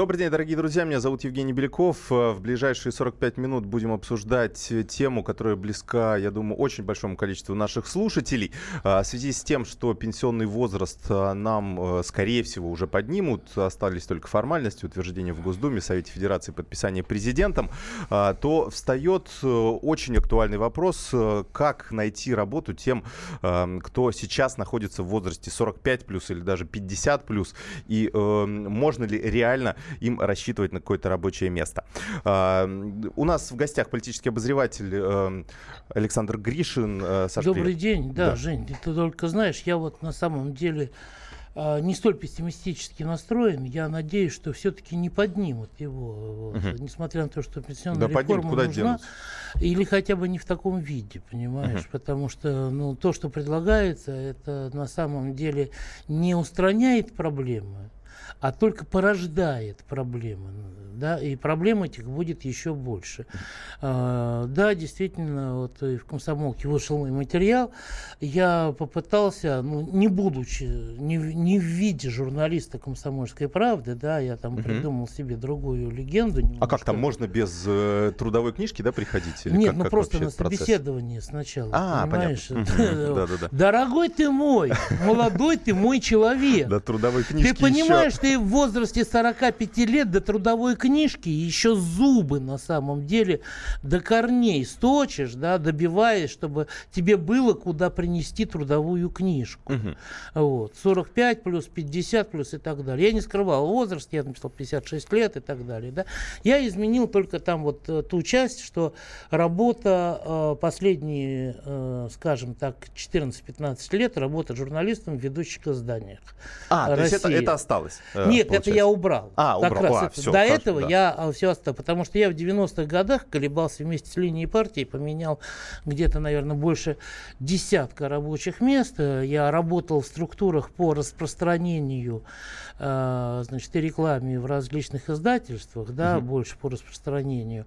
Добрый день, дорогие друзья. Меня зовут Евгений Беляков. Э, в ближайшие 45 минут будем обсуждать тему, которая близка, я думаю, очень большому количеству наших слушателей. Э, в связи с тем, что пенсионный возраст э, нам, скорее всего, уже поднимут, остались только формальности, утверждения в Госдуме, Совете Федерации, подписание президентом, то встает очень актуальный вопрос, как найти работу тем, кто сейчас находится в возрасте 45 плюс или даже 50 плюс, и можно ли реально им рассчитывать на какое-то рабочее место. А, у нас в гостях политический обозреватель э, Александр Гришин. Э, Саш, Добрый привет. день. Да, да, Жень, ты только знаешь, я вот на самом деле а, не столь пессимистически настроен. Я надеюсь, что все-таки не поднимут его, вот, угу. несмотря на то, что пенсионная да, реформа куда нужна, денутся? или хотя бы не в таком виде, понимаешь? Угу. Потому что ну, то, что предлагается, это на самом деле не устраняет проблемы, а только порождает проблемы да, и проблем этих будет еще больше. А, да, действительно, вот и в комсомолке вышел мой материал. Я попытался, ну, не будучи, не, не в виде журналиста комсомольской правды, да, я там угу. придумал себе другую легенду. А как там можно без э, трудовой книжки, да, приходить? Или Нет, как, ну как просто на собеседование сначала. А, понимаешь? понятно. Дорогой ты мой, молодой ты мой человек. Да, трудовой книжки Ты понимаешь, ты в возрасте 45 лет до трудовой книжки книжки, еще зубы на самом деле до корней сточишь, да, добиваешь, чтобы тебе было куда принести трудовую книжку. Угу. Вот. 45 плюс 50 плюс и так далее. Я не скрывал возраст, я написал 56 лет и так далее. Да. Я изменил только там вот э, ту часть, что работа э, последние, э, скажем так, 14-15 лет, работа журналистом в ведущих изданиях. А, России. то есть это, это осталось? Нет, получается. это я убрал. А, как убрал. Раз а, это, все, до хорошо, этого да. я а, все остальное, потому что я в 90-х годах колебался вместе с линией партии, поменял где-то, наверное, больше десятка рабочих мест. Я работал в структурах по распространению э, значит, и рекламе в различных издательствах, да, угу. больше по распространению,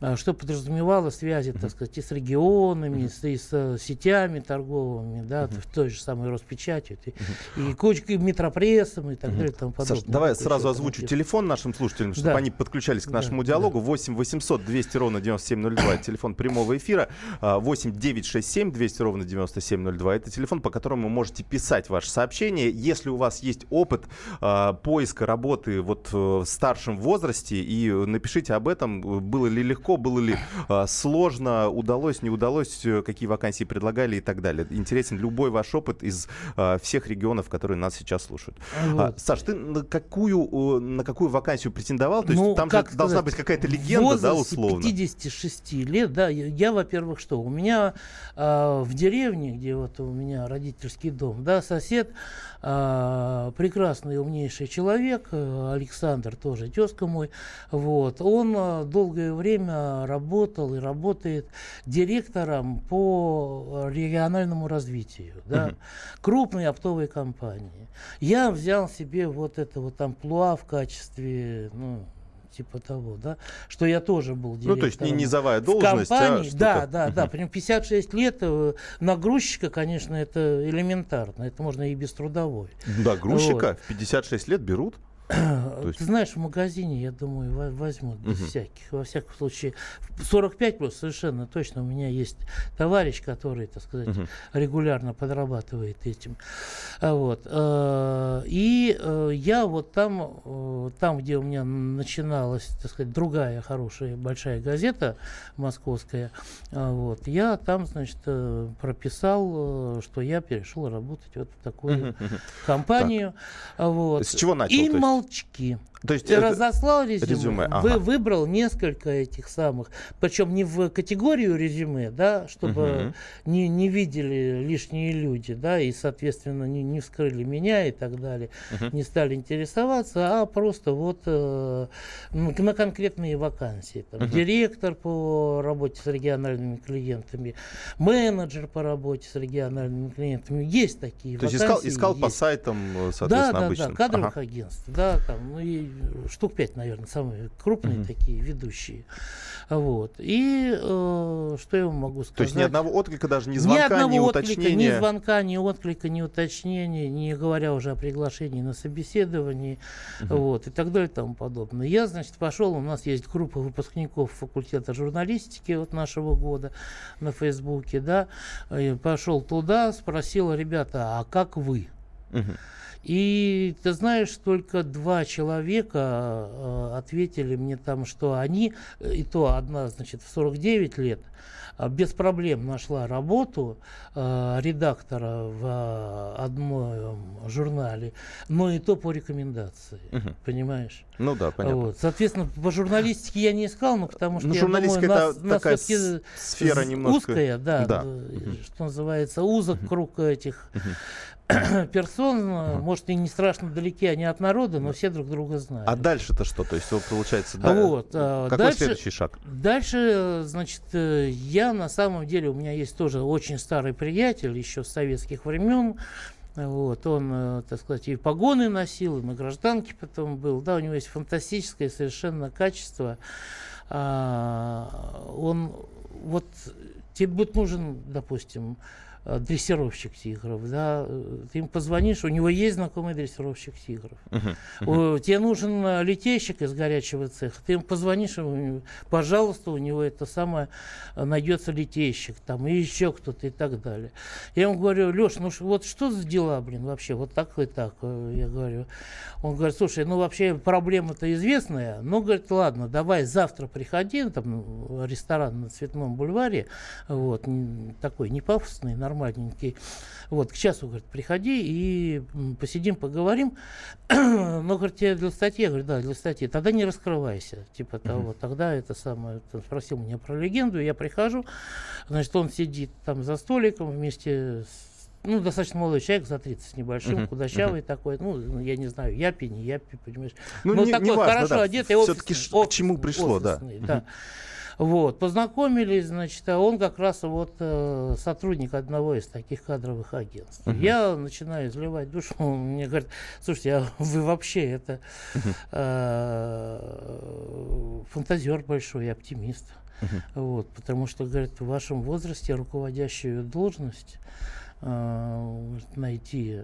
э, что подразумевало связи, угу. так сказать, и с регионами, угу. и, с, и с сетями торговыми, да, угу. в той же самой Роспечатью, и, и кучкой метропрессом и так угу. далее тому подобное. Саш, давай сразу озвучу телефон нашим слушателям, чтобы да. они подключались к нашему да, диалогу. Да. 8 800 200 ровно 9702, телефон прямого эфира. 8 967 200 ровно 9702, это телефон, по которому вы можете писать ваши сообщения. Если у вас есть опыт э, поиска работы вот э, в старшем возрасте, и напишите об этом, было ли легко, было ли э, сложно, удалось, не удалось, какие вакансии предлагали и так далее. Интересен любой ваш опыт из всех регионов, которые нас сейчас слушают. Вот. Саш, ты на какую, на какую вакансию претендовал? То есть ну, там же должна быть какая-то легенда, да, условно? 56 лет, да, я, я во-первых, что, у меня э, в деревне, где вот у меня родительский дом, да, сосед э, прекрасный, умнейший человек, э, Александр тоже, тезка мой, вот, он э, долгое время работал и работает директором по региональному развитию, да, угу. крупной оптовой компании. Я взял себе вот вот амплуа в качестве, ну, типа того, да, что я тоже был директором. Ну, то есть не низовая должность, в а компании, а Да, да, да, прям 56 лет э, нагрузчика, конечно, это элементарно, это можно и без трудовой. Да, грузчика вот. в 56 лет берут? Есть... Ты знаешь, в магазине, я думаю, возьмут без угу. всяких. Во всяком случае, 45 плюс совершенно точно у меня есть товарищ, который, так сказать, угу. регулярно подрабатывает этим. А вот. Э, и э, я вот там, э, там, где у меня начиналась, так сказать, другая хорошая большая газета московская, вот, я там, значит, прописал, что я перешел работать вот в такую угу. компанию. Так. Вот. С чего начал? И молчки. То есть Ты разослал резюме, резюме ага. вы выбрал несколько этих самых, причем не в категорию резюме, да, чтобы угу. не, не видели лишние люди, да, и, соответственно, не, не вскрыли меня и так далее, угу. не стали интересоваться, а просто вот э, на конкретные вакансии. Там, угу. Директор по работе с региональными клиентами, менеджер по работе с региональными клиентами. Есть такие То вакансии. То есть искал, искал есть. по сайтам, соответственно, да, да, обычным? Да, кадровых ага. агентств, да, там, ну и штук пять, наверное, самые крупные mm-hmm. такие ведущие. Вот. И э, что я вам могу сказать? То есть ни одного отклика, даже ни звонка, ни, одного ни отклика, уточнения? Ни звонка, ни отклика, ни уточнения, не говоря уже о приглашении на собеседование, uh-huh. вот, и так далее и тому подобное. Я, значит, пошел, у нас есть группа выпускников факультета журналистики вот нашего года на Фейсбуке, да, пошел туда, спросил, ребята, а как вы? Uh-huh. И ты знаешь, только два человека э, ответили мне там, что они, и то одна, значит, в 49 лет, э, без проблем нашла работу э, редактора в одном журнале, но и то по рекомендации, угу. понимаешь? Ну да, понятно. Вот. Соответственно, по журналистике я не искал, но потому что ну, я думаю, это нас, такая нас сфера немножко... узкая, да, да. что называется, узок круг этих персон, может, и не страшно далеки они от народа, но все друг друга знают. А дальше-то что? То есть, получается, да, вот, а, какой дальше, следующий шаг? Дальше, значит, э, я на самом деле, у меня есть тоже очень старый приятель еще с советских времен, вот, он, э, так сказать, и погоны носил, и на гражданке потом был. Да, у него есть фантастическое совершенно качество. А, он, вот, тебе будет нужен, допустим, дрессировщик тигров, да, ты им позвонишь, у него есть знакомый дрессировщик тигров. Uh-huh. Uh-huh. Тебе нужен э, летейщик из горячего цеха, ты им позвонишь, пожалуйста, у него это самое э, найдется летейщик, там, и еще кто-то и так далее. Я ему говорю, Леш, ну вот что за дела, блин, вообще, вот так и так, я говорю. Он говорит, слушай, ну вообще проблема-то известная, ну, говорит, ладно, давай завтра приходи, там, ресторан на Цветном бульваре, вот, такой не пафосный, нормальный, нормальненький. Вот, к часу, говорит, приходи и посидим, поговорим. Но, говорит, тебе для статьи, я говорю, да, для статьи. Тогда не раскрывайся, типа того. Uh-huh. Тогда это самое, он спросил меня про легенду, я прихожу, значит, он сидит там за столиком вместе с ну, достаточно молодой человек, за 30 с небольшим, uh-huh, худощавый uh-huh. такой, ну, я не знаю, япи, не япи, понимаешь. Ну, ну не, такой не важно, хорошо да. одетый, Все-таки к чему пришло, да. да. Вот, познакомились, значит, а он как раз вот э, сотрудник одного из таких кадровых агентств. Uh-huh. Я начинаю изливать душу, он мне говорит, слушайте, а вы вообще это э, фантазер большой, оптимист. Uh-huh. Вот, потому что, говорит, в вашем возрасте руководящую должность найти.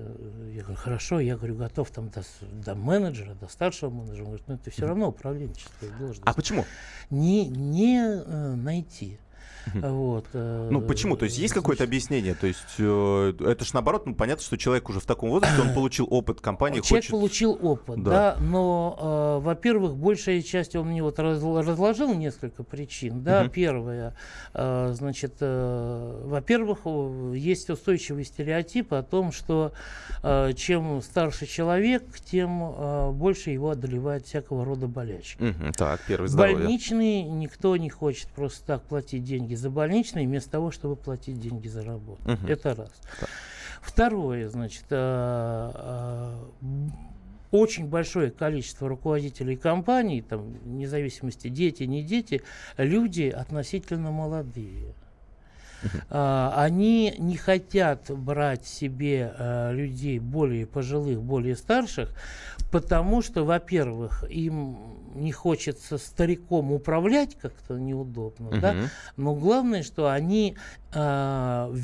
Я говорю, хорошо, я говорю, готов там до, до менеджера, до старшего менеджера. Он говорит, ну это все равно управленческая должность. А почему? Не, не э, найти. Вот, э, ну почему? То есть есть какое-то объяснение? То есть э, это же наоборот, ну понятно, что человек уже в таком возрасте, он получил опыт компании. Человек хочет... получил опыт, да, да но, э, во-первых, большая часть он мне вот разложил несколько причин, да. Угу. Первое, значит, во-первых, есть устойчивый стереотип о том, что чем старше человек, тем больше его одолевает всякого рода болячки. Угу, так, первый здоровье. Больничный никто не хочет просто так платить деньги за больничный, вместо того, чтобы платить деньги за работу. Угу. Это раз. Так. Второе, значит, а, а, очень большое количество руководителей компаний, там, вне зависимости, дети, не дети, люди относительно молодые. Uh-huh. они не хотят брать себе uh, людей более пожилых, более старших, потому что, во-первых, им не хочется стариком управлять как-то неудобно, uh-huh. да? но главное, что они э,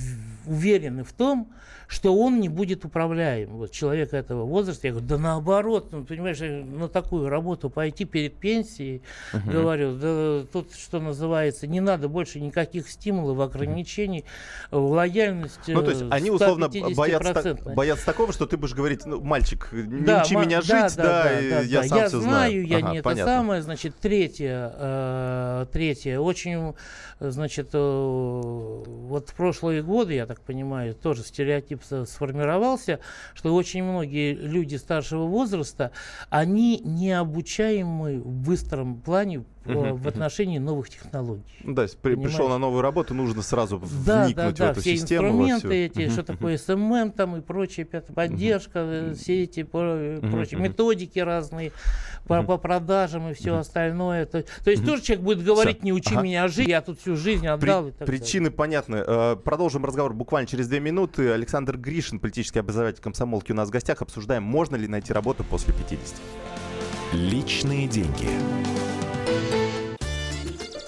уверены в том, что он не будет управляем. Вот человек этого возраста, я говорю, да наоборот, ну, понимаешь, на такую работу пойти перед пенсией, uh-huh. говорю, да тут, что называется, не надо больше никаких стимулов, ограничений, uh-huh. лояльность Ну, то есть они условно боятся, боятся такого, что ты будешь говорить, ну, мальчик, не да, учи меня жить, да, да, да, да, да я да, сам я все знаю. Я ага, не понятно. самое, значит, третье, э, третье, очень, значит, э, вот в прошлые годы, я так понимаю, тоже стереотип сформировался, что очень многие люди старшего возраста, они необучаемы в быстром плане в отношении новых технологий. Да, если при, пришел на новую работу, нужно сразу да, вникнуть да, да, в эту все систему. инструменты эти, что такое SMM там и прочее, поддержка, э все эти прочие методики разные по, по продажам и все остальное. То, то есть тоже человек будет говорить, не учи меня жить, я тут всю жизнь отдал. При, и так причины понятны. Э, продолжим разговор буквально через две минуты. Александр Гришин, политический обозреватель комсомолки у нас в гостях. Обсуждаем, можно ли найти работу после 50. Личные деньги.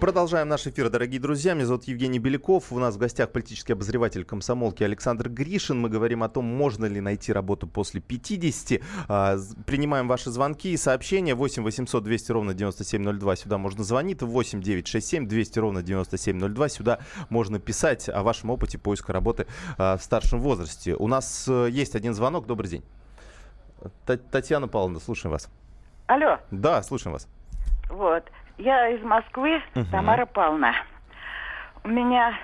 Продолжаем наш эфир, дорогие друзья. Меня зовут Евгений Беляков. У нас в гостях политический обозреватель комсомолки Александр Гришин. Мы говорим о том, можно ли найти работу после 50. А, принимаем ваши звонки и сообщения. 8 800 200 ровно 9702. Сюда можно звонить. 8 967 200 ровно 9702. Сюда можно писать о вашем опыте поиска работы а, в старшем возрасте. У нас э, есть один звонок. Добрый день. Татьяна Павловна, слушаем вас. Алло. Да, слушаем вас. Вот. Я из Москвы, угу. Тамара Павловна. У меня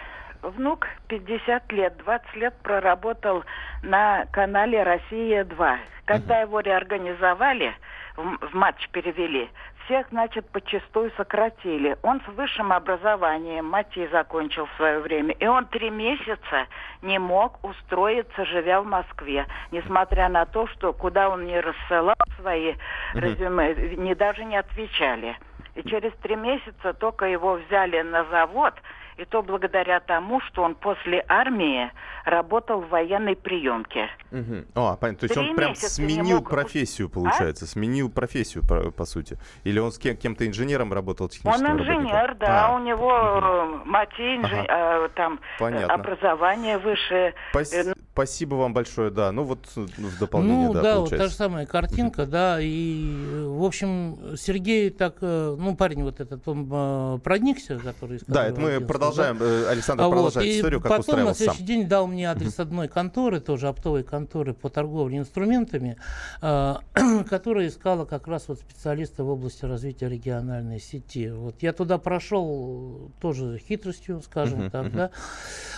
внук 50 лет, 20 лет проработал на канале «Россия-2». Когда угу. его реорганизовали, в, в матч перевели, всех, значит, почастую сократили. Он с высшим образованием, МАТИ закончил в свое время, и он три месяца не мог устроиться, живя в Москве, несмотря на то, что куда он не рассылал свои угу. резюме, не даже не отвечали. И через три месяца только его взяли на завод, и то благодаря тому, что он после армии работал в военной приемке. Угу. А, понятно. То есть Три он прям сменил мог... профессию, а? получается. А? Сменил профессию, по, по сути. Или он с кем- кем-то инженером работал техническим Он инженер, да. А. У него угу. мать инж... ага. э, там Понятно. образование высшее. Пос... Э, Спасибо вам большое, да. Ну вот ну, в дополнение, ну, да, да вот та же самая картинка, да. И, в общем, Сергей так, э, ну, парень вот этот, он э, проникся, который... Да, это мы продолжаем, да? Александр а продолжает вот, историю, как потом на следующий сам. день дал мне адрес одной конторы, тоже оптовой конторы по торговле инструментами, э, которая искала как раз вот специалиста в области развития региональной сети. Вот я туда прошел тоже хитростью, скажем так, да,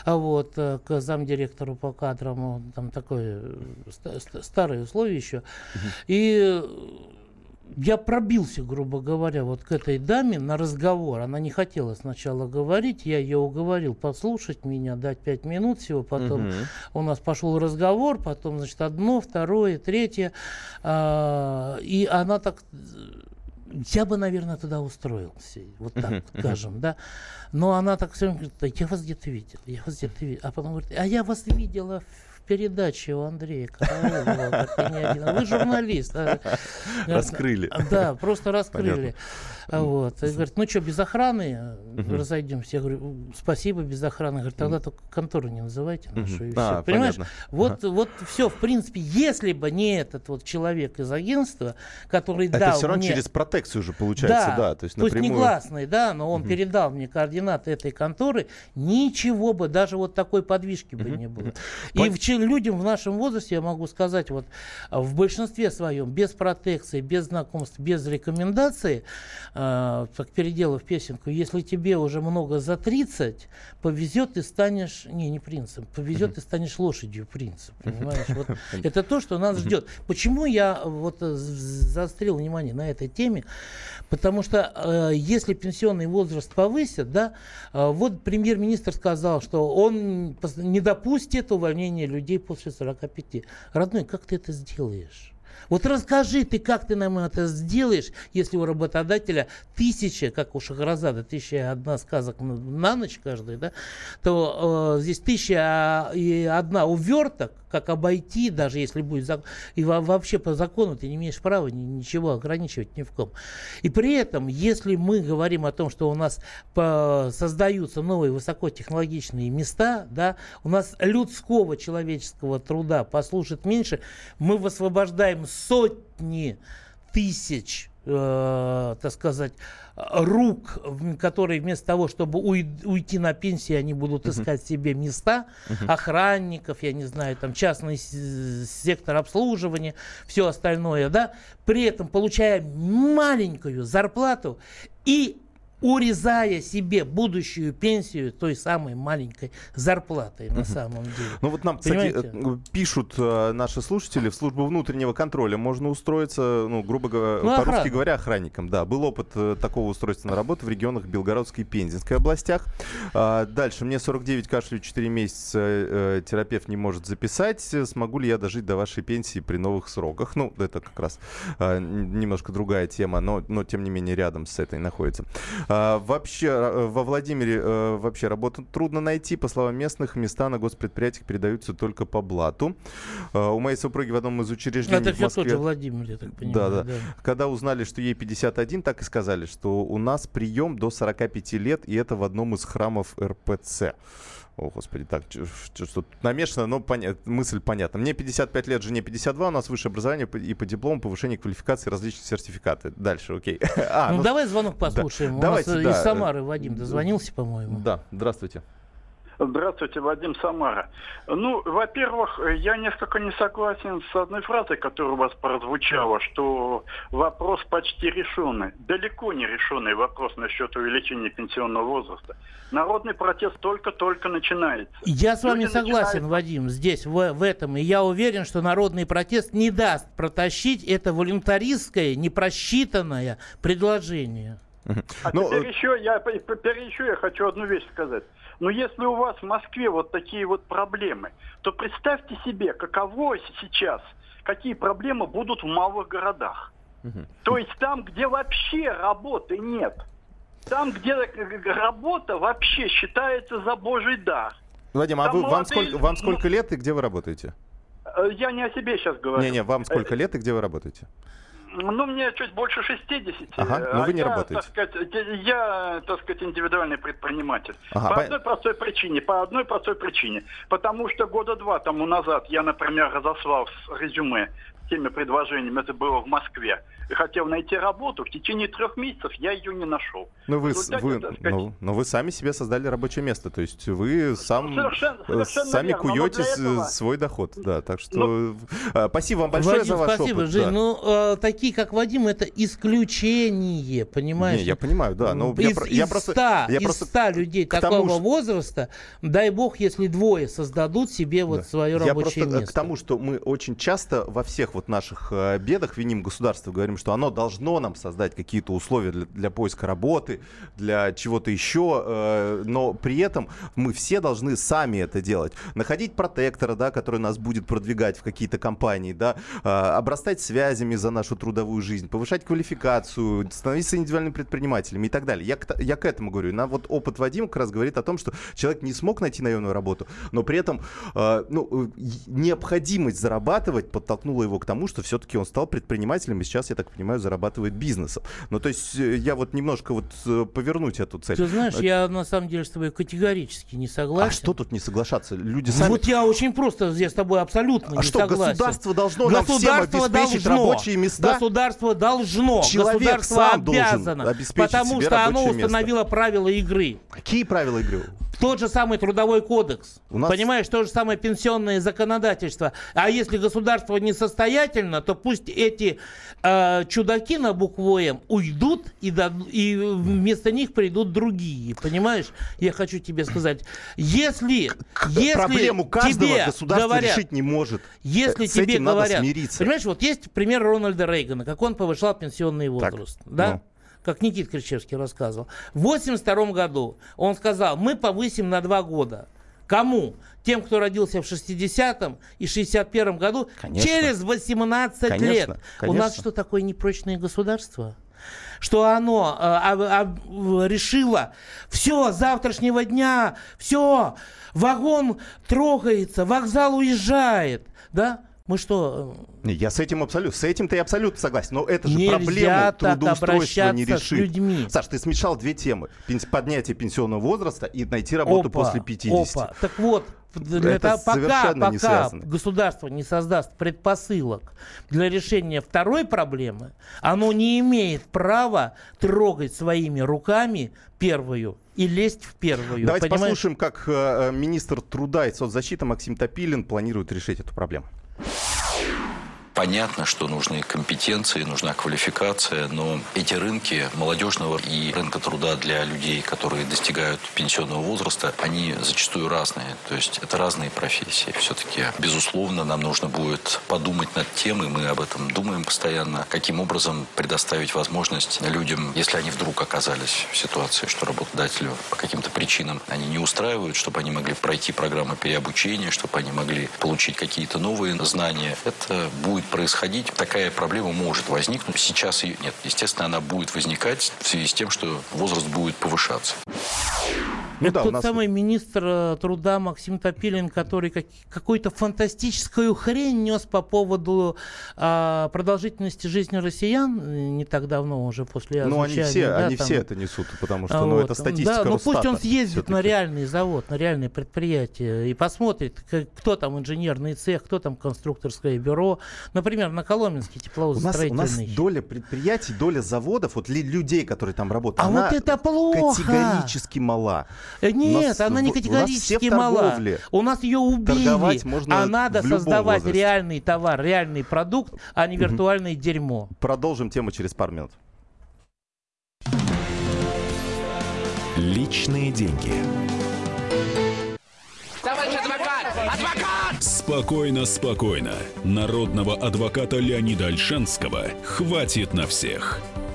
а вот к замдиректору по кадрам которому там такое старые условия еще. Угу. И я пробился, грубо говоря, вот к этой даме на разговор. Она не хотела сначала говорить, я ее уговорил послушать меня, дать пять минут всего. Потом угу. у нас пошел разговор, потом, значит, одно, второе, третье. А, и она так я бы, наверное, туда устроился, вот так скажем, да. Но она так все время говорит, я вас где-то видел, я вас где-то видел. А потом говорит, а я вас видела в передаче у Андрея вы журналист. А, раскрыли. Да, просто раскрыли. А вот. И говорит, ну что, без охраны угу. разойдемся. Я говорю, спасибо, без охраны. Говорит, тогда только контору не называйте нашу. И а. Понимаешь? Вот, вот все, в принципе, если бы не этот вот человек из агентства, который Это дал все равно мне... через протекцию уже получается, да. да то есть, напрямую... пусть негласный, да, но он угу. передал мне координаты этой конторы, ничего бы, даже вот такой подвижки угу. бы не было. И в, людям в нашем возрасте, я могу сказать, вот в большинстве своем, без протекции, без знакомств, без рекомендаций, э, как переделав песенку, если тебе уже много за 30, повезет, ты станешь, не, не принцем, повезет, ты станешь лошадью принцем, понимаешь? Вот это то, что нас ждет. Почему я вот заострил внимание на этой теме? Потому что э, если пенсионный возраст повысят, да, э, вот премьер-министр сказал, что он не допустит увольнения людей после 45. Родной, как ты это сделаешь? Вот расскажи ты, как ты нам это сделаешь, если у работодателя тысяча, как у Шахразада, тысяча одна сказок на, ночь каждый, да, то э, здесь тысяча и одна уверток, как обойти, даже если будет закон. И вообще по закону ты не имеешь права ни, ничего ограничивать ни в ком. И при этом, если мы говорим о том, что у нас создаются новые высокотехнологичные места, да, у нас людского человеческого труда послушать меньше, мы высвобождаем сотни тысяч э, так сказать, рук, которые вместо того, чтобы уйти на пенсию, они будут искать себе места, охранников, я не знаю, там частный сектор обслуживания, все остальное, да, при этом получая маленькую зарплату и урезая себе будущую пенсию той самой маленькой зарплатой на самом деле. Ну вот нам, кстати, э, пишут э, наши слушатели, в службу внутреннего контроля можно устроиться, ну, грубо говоря, ну, по-русски говоря, охранником. Да, был опыт э, такого устройства на работу в регионах Белгородской и Пензенской областях. А, дальше, мне 49, кашлю 4 месяца, терапевт не может записать. Смогу ли я дожить до вашей пенсии при новых сроках? Ну, это как раз немножко другая тема, но, но тем не менее рядом с этой находится. А, вообще э, во Владимире а, вообще работу трудно найти. По словам местных, места на госпредприятиях передаются только по блату. А, у моей супруги в одном из учреждений Это в Москве... тот же Владимир, я так понимаю. Да, да, да. Когда узнали, что ей 51, так и сказали, что у нас прием до 45 лет, и это в одном из храмов РПЦ. О, господи, так, что тут намешано, но поня- мысль понятна. Мне 55 лет, жене 52, у нас высшее образование и по диплому повышение квалификации, различные сертификаты. Дальше, окей. а, ну, ну, давай звонок послушаем. Да. У Давайте, нас да. из Самары Вадим дозвонился, по-моему. Да, здравствуйте. Здравствуйте, Вадим Самара. Ну, во-первых, я несколько не согласен с одной фразой, которая у вас прозвучала, что вопрос почти решенный. Далеко не решенный вопрос насчет увеличения пенсионного возраста. Народный протест только-только начинается. Я с вами Люди согласен, начинают... Вадим, здесь, в, в этом. И я уверен, что народный протест не даст протащить это волюнтаристское, непросчитанное предложение. А ну, теперь, э, еще я, теперь еще я хочу одну вещь сказать. Но если у вас в Москве вот такие вот проблемы, то представьте себе, каково сейчас, какие проблемы будут в малых городах. Угу. То есть там, где вообще работы нет. Там, где работа вообще считается за божий дар. Вадим, а вы, молодые... вам, сколько, вам сколько лет и где вы работаете? Э, я не о себе сейчас говорю. Не-не, вам сколько лет и где вы работаете? Ну, мне чуть больше 60. Ага, но ну, вы не я, работаете. Так сказать, я, так сказать, индивидуальный предприниматель. Ага, по, по одной простой причине. По одной простой причине. Потому что года два тому назад я, например, разослал резюме теми предложениями, это было в Москве хотел найти работу, в течение трех месяцев я ее не нашел. Но вы, вы, сказать... но, но вы сами себе создали рабочее место, то есть вы сам, совершенно, э, совершенно сами верно, куете этого... свой доход. Да, так что ну, э, спасибо вам большое Вадим, за ваш спасибо, опыт. Жень, да. ну, э, такие, как Вадим, это исключение, понимаешь? Не, я понимаю, да. Но из, я, из я просто, 100, я из просто 100 людей такого тому, возраста, дай бог, если двое создадут себе вот да. свое рабочее я просто место. к тому, что мы очень часто во всех вот наших бедах виним государство, говорим, что оно должно нам создать какие-то условия для, для поиска работы, для чего-то еще, э, но при этом мы все должны сами это делать. Находить протектора, да, который нас будет продвигать в какие-то компании, да, э, обрастать связями за нашу трудовую жизнь, повышать квалификацию, становиться индивидуальными предпринимателями и так далее. Я, я к этому говорю. На вот опыт Вадима как раз говорит о том, что человек не смог найти наемную работу, но при этом э, ну, необходимость зарабатывать подтолкнула его к тому, что все-таки он стал предпринимателем, и сейчас, я так понимаю, зарабатывает бизнесом. Ну, то есть э, я вот немножко вот э, повернуть эту цель. Ты знаешь, э, я на самом деле с тобой категорически не согласен. А что тут не соглашаться? Люди сами... Вот я очень просто я с тобой абсолютно а не что, согласен. государство должно государство нам всем обеспечить должно. рабочие места? Государство должно. Человек государство сам обязано. обеспечить потому что оно установило место. правила игры. Какие правила игры? Тот же самый трудовой кодекс. У нас... Понимаешь, то же самое пенсионное законодательство. А если государство несостоятельно, то пусть эти э, чудаки на букву М уйдут, и, дад... и вместо них придут другие. Понимаешь? Я хочу тебе сказать, если, если проблему каждого тебе государство говорят, решить не может. Если С тебе говорят, надо смириться. понимаешь, вот есть пример Рональда Рейгана, как он повышал пенсионный возраст, так, да? Ну как Никит Кричевский рассказывал. В 1982 году он сказал, мы повысим на два года. Кому? Тем, кто родился в 60-м и 61-м году, конечно. через 18 конечно, лет. Конечно. У нас что такое непрочное государство? что оно а, а, решило, все, завтрашнего дня, все, вагон трогается, вокзал уезжает, да? Мы что? Э, я с этим абсолютно, с этим ты абсолютно согласен. Но это же Нельзя проблему трудоустройства не решишь. людьми. Саш, ты смешал две темы: поднятие пенсионного возраста и найти работу опа, после 50. Опа. Так вот, для Это того, пока, совершенно не пока связано. государство не создаст предпосылок для решения второй проблемы, оно не имеет права трогать своими руками первую и лезть в первую. Давайте понимаешь? послушаем, как э, э, министр труда и соцзащиты Максим Топилин планирует решить эту проблему. Понятно, что нужны компетенции, нужна квалификация, но эти рынки молодежного и рынка труда для людей, которые достигают пенсионного возраста, они зачастую разные. То есть это разные профессии. Все-таки, безусловно, нам нужно будет подумать над тем, и мы об этом думаем постоянно, каким образом предоставить возможность людям, если они вдруг оказались в ситуации, что работодателю по каким-то причинам они не устраивают, чтобы они могли пройти программу переобучения, чтобы они могли получить какие-то новые знания. Это будет происходить. Такая проблема может возникнуть. Сейчас ее нет. Естественно, она будет возникать в связи с тем, что возраст будет повышаться. Ну Это да, тот нас- самый министр э, труда Максим Топилин, который как- какую-то фантастическую хрень нес по поводу а, продолжительности жизни россиян э, не так давно уже после Ну, они все, да, они там. все это несут, потому что, А ну, вот, это статистика Да, ну пусть он съездит на реальный завод, на реальное предприятие и посмотрит, к- кто там инженерный цех, кто там конструкторское бюро. Например, на Коломенский У нас, у нас тепловозостроительный. доля предприятий, доля заводов, вот людей, которые там работают, А она вот это плохо. категорически мала. Э, Нет, нас она не у категорически мала. торговле. У нас ее убили. А надо создавать возрасте. реальный товар, реальный продукт, а не виртуальное дерьмо. Продолжим тему через пару минут. Личные деньги. Спокойно, спокойно. Народного адвоката Леонида Альшанского хватит на всех.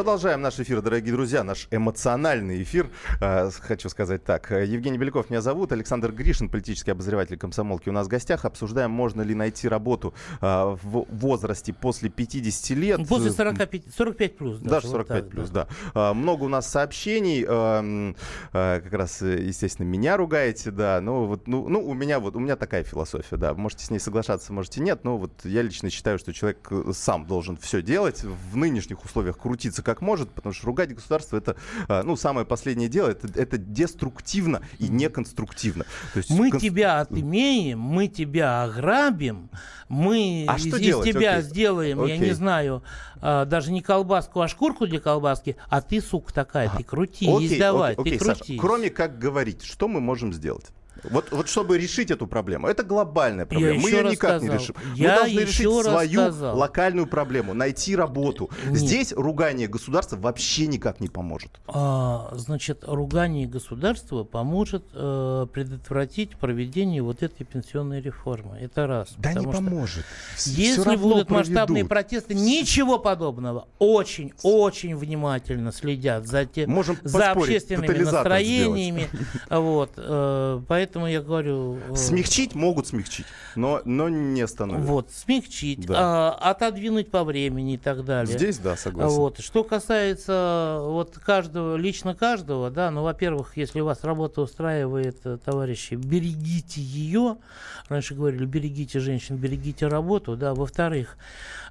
Продолжаем наш эфир, дорогие друзья, наш эмоциональный эфир. Э, Хочу сказать так. Э, Евгений Беляков меня зовут, Александр Гришин, политический обозреватель комсомолки у нас в гостях. Обсуждаем, можно ли найти работу э, в возрасте после 50 лет. После 45, 45 плюс. Даже вот 45 так, плюс, да. А, Много у нас сообщений. э, Как раз, э, естественно, меня ругаете, да. Ну, вот, ну, ну, у меня вот, у меня такая философия, да. Можете с ней соглашаться, можете нет. Но вот я лично считаю, что человек э, сам должен все делать, в нынешних условиях крутиться как может, потому что ругать государство это, э, ну, самое последнее дело, это, это деструктивно и неконструктивно. То есть Мы конс- тебя отымеем, мы тебя ограбим, мы А из, что из делать? тебя Окей. сделаем, я Окей. не знаю, а, даже не колбаску, а шкурку для колбаски, а ты, сука такая, ты крутись, давай, окей, ты Саша, крутись. кроме как говорить, что мы можем сделать? Вот, вот чтобы решить эту проблему. Это глобальная проблема. Мы еще ее никак не сказал. решим. Я Мы должны решить свою сказал. локальную проблему, найти работу. Нет. Здесь ругание государства вообще никак не поможет. А, значит, ругание государства поможет э, предотвратить проведение вот этой пенсионной реформы. Это раз. потому что поможет. Если будут масштабные протесты, ничего подобного. Очень, очень внимательно следят за, тем, Можем за общественными настроениями. Вот, э, поэтому я говорю... э, Смягчить могут смягчить, но, но не остановить. Вот, смягчить, Да. а, отодвинуть по времени и так далее. Здесь, да, согласен. Вот. Что касается вот каждого, лично каждого, да, ну, во-первых, если вас работа устраивает, э, товарищи, берегите ее. Раньше говорили, берегите женщин, берегите работу, да. Во-вторых,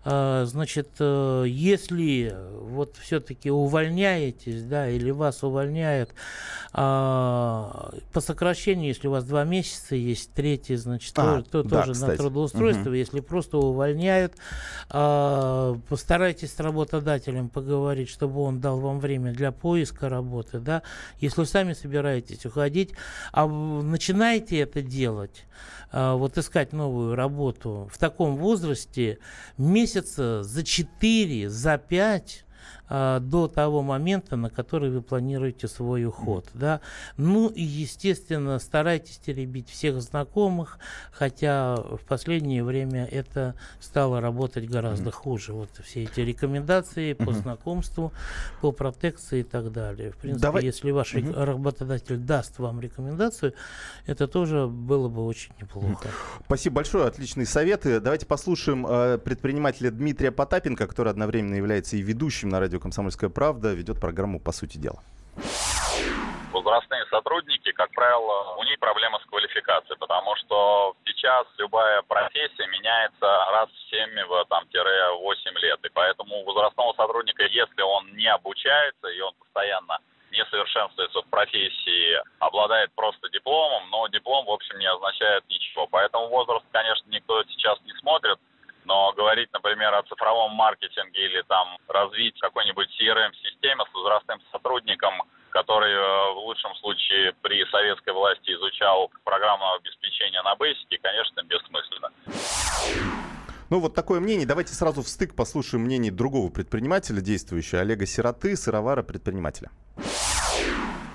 э, значит, э, если вот все-таки увольняетесь, да, или вас увольняют а, по сокращению, если у вас два месяца есть, третий, значит, А, то, да, тоже кстати. на трудоустройство, если просто увольняют, а, постарайтесь с работодателем поговорить, чтобы он дал вам время для поиска работы, да. Если вы сами собираетесь уходить, а начинаете это делать, а, вот искать новую работу в таком возрасте месяца за 4, за 5 а, до того момента, на который вы планируете свой уход, да. Ну и, естественно, старайтесь теребить всех знакомых, хотя в последнее время это стало работать гораздо хуже. Вот все эти рекомендации по знакомству, по протекции и так далее. В принципе, Давай- если ваш работодатель даст вам рекомендацию, это тоже было бы очень неплохо. Спасибо большое, отличные советы. Давайте послушаем э, предпринимателя Дмитрия Потапенко, который одновременно является и ведущим на радио «Комсомольская правда», ведет программу «По сути дела». Возрастные сотрудники, как правило, у них проблемы с квалификацией, потому что сейчас любая профессия меняется раз в 7-8 лет. И поэтому у возрастного сотрудника, если он не обучается и он постоянно не совершенствуется в профессии, обладает просто дипломом, но диплом, в общем, не означает ничего. Поэтому возраст, конечно, никто сейчас не смотрит, но говорить, например, о цифровом маркетинге или там развить какой-нибудь CRM-системе с возрастным сотрудником, который э, в лучшем случае при советской власти изучал программное обеспечение на бейсике, конечно, бессмысленно. Ну, вот такое мнение. Давайте сразу в стык послушаем мнение другого предпринимателя, действующего, Олега Сироты, сыровара предпринимателя.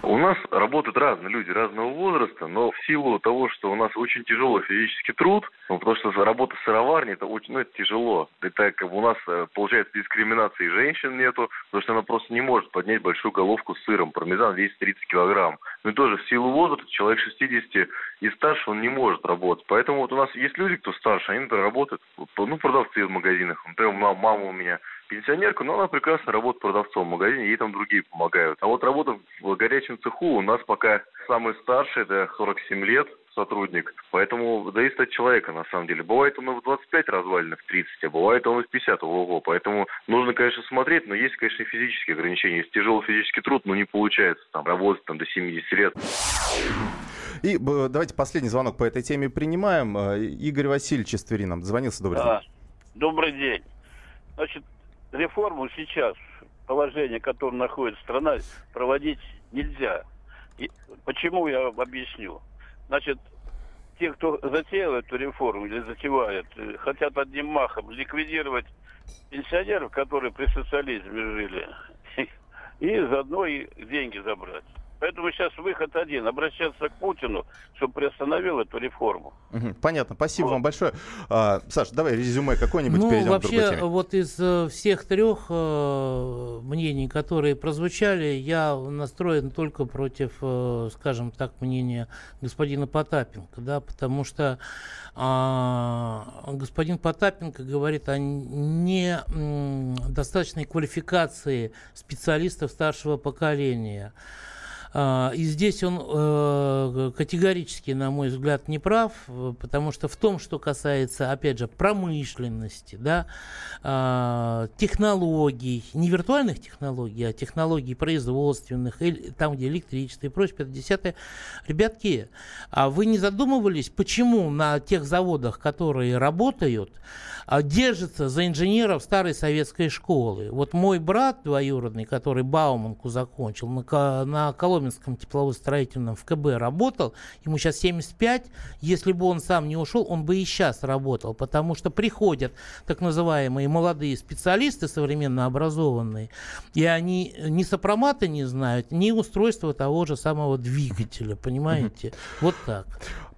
У нас работают разные люди разного возраста, но в силу того, что у нас очень тяжелый физический труд, ну, потому что работа в сыроварне, это очень, ну, это тяжело. Это как бы у нас, э, получается, дискриминации женщин нету, потому что она просто не может поднять большую головку с сыром. Пармезан весит 30 килограмм. Ну и тоже в силу возраста человек 60 и старше, он не может работать. Поэтому вот у нас есть люди, кто старше, они, например, работают, ну, продавцы в магазинах. Например, мама у меня пенсионерка, но она прекрасно работает продавцом в магазине, ей там другие помогают. А вот работа в горячем цеху у нас пока самый старший, это 47 лет, сотрудник. Поэтому зависит от человека, на самом деле. Бывает он и в 25 развалинах, в 30, а бывает он и в 50 ого. Поэтому нужно, конечно, смотреть, но есть, конечно, физические ограничения. Если тяжелый физический труд, но не получается там работать там, до 70 лет. И давайте последний звонок по этой теме принимаем. Э, Игорь Васильевич из Твери нам дозвонился. Добрый да. день. Добрый день. Значит, реформу сейчас, положение, в котором находится страна, проводить нельзя. И почему я объясню? Значит, те, кто затеял эту реформу или затевает, э, хотят одним махом ликвидировать пенсионеров, которые при социализме жили, и заодно и деньги забрать. Поэтому сейчас выход один. Обращаться к Путину, чтобы приостановил эту реформу. понятно. Спасибо вот. вам большое. А, Саш, давай резюме какое-нибудь ну, перейдем вообще, к другой теме. вот из э, всех трех э, мнений, которые прозвучали, я настроен только против, э, скажем так, мнения господина Потапенко, да, потому что э, господин Потапенко говорит о недостаточной квалификации специалистов старшего поколения. А, и здесь он э, категорически, на мой взгляд, не прав, потому что в том, что касается, опять же, промышленности, да, а, технологий, не виртуальных технологий, а технологий производственных, там, где электричество и прочее, 50 ребятки, а вы не задумывались, почему на тех заводах, которые работают, а, держится за инженеров старой советской школы. Вот мой брат двоюродный, который Бауманку закончил, на, на Коломенском тепловостроительном в КБ работал, ему сейчас 75, если бы он сам не ушел, он бы и сейчас работал, потому что приходят так называемые молодые специалисты, современно образованные, и они ни сопромата не знают, ни устройства того же самого двигателя, понимаете? Вот так.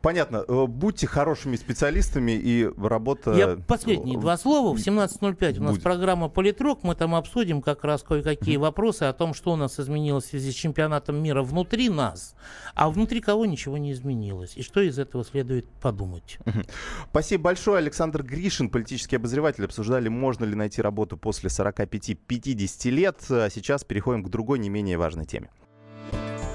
Понятно. Э, будьте хорошими специалистами и работа... Я последние два слова. В 17.05 у нас Будет. программа «Политрок». Мы там обсудим как раз кое-какие вопросы о том, что у нас изменилось в связи с чемпионатом мира внутри нас, а внутри кого ничего не изменилось. И что из этого следует подумать. Спасибо большое. Александр Гришин, политический обозреватель. Обсуждали, можно ли найти работу после 45-50 лет. А сейчас переходим к другой не менее важной теме.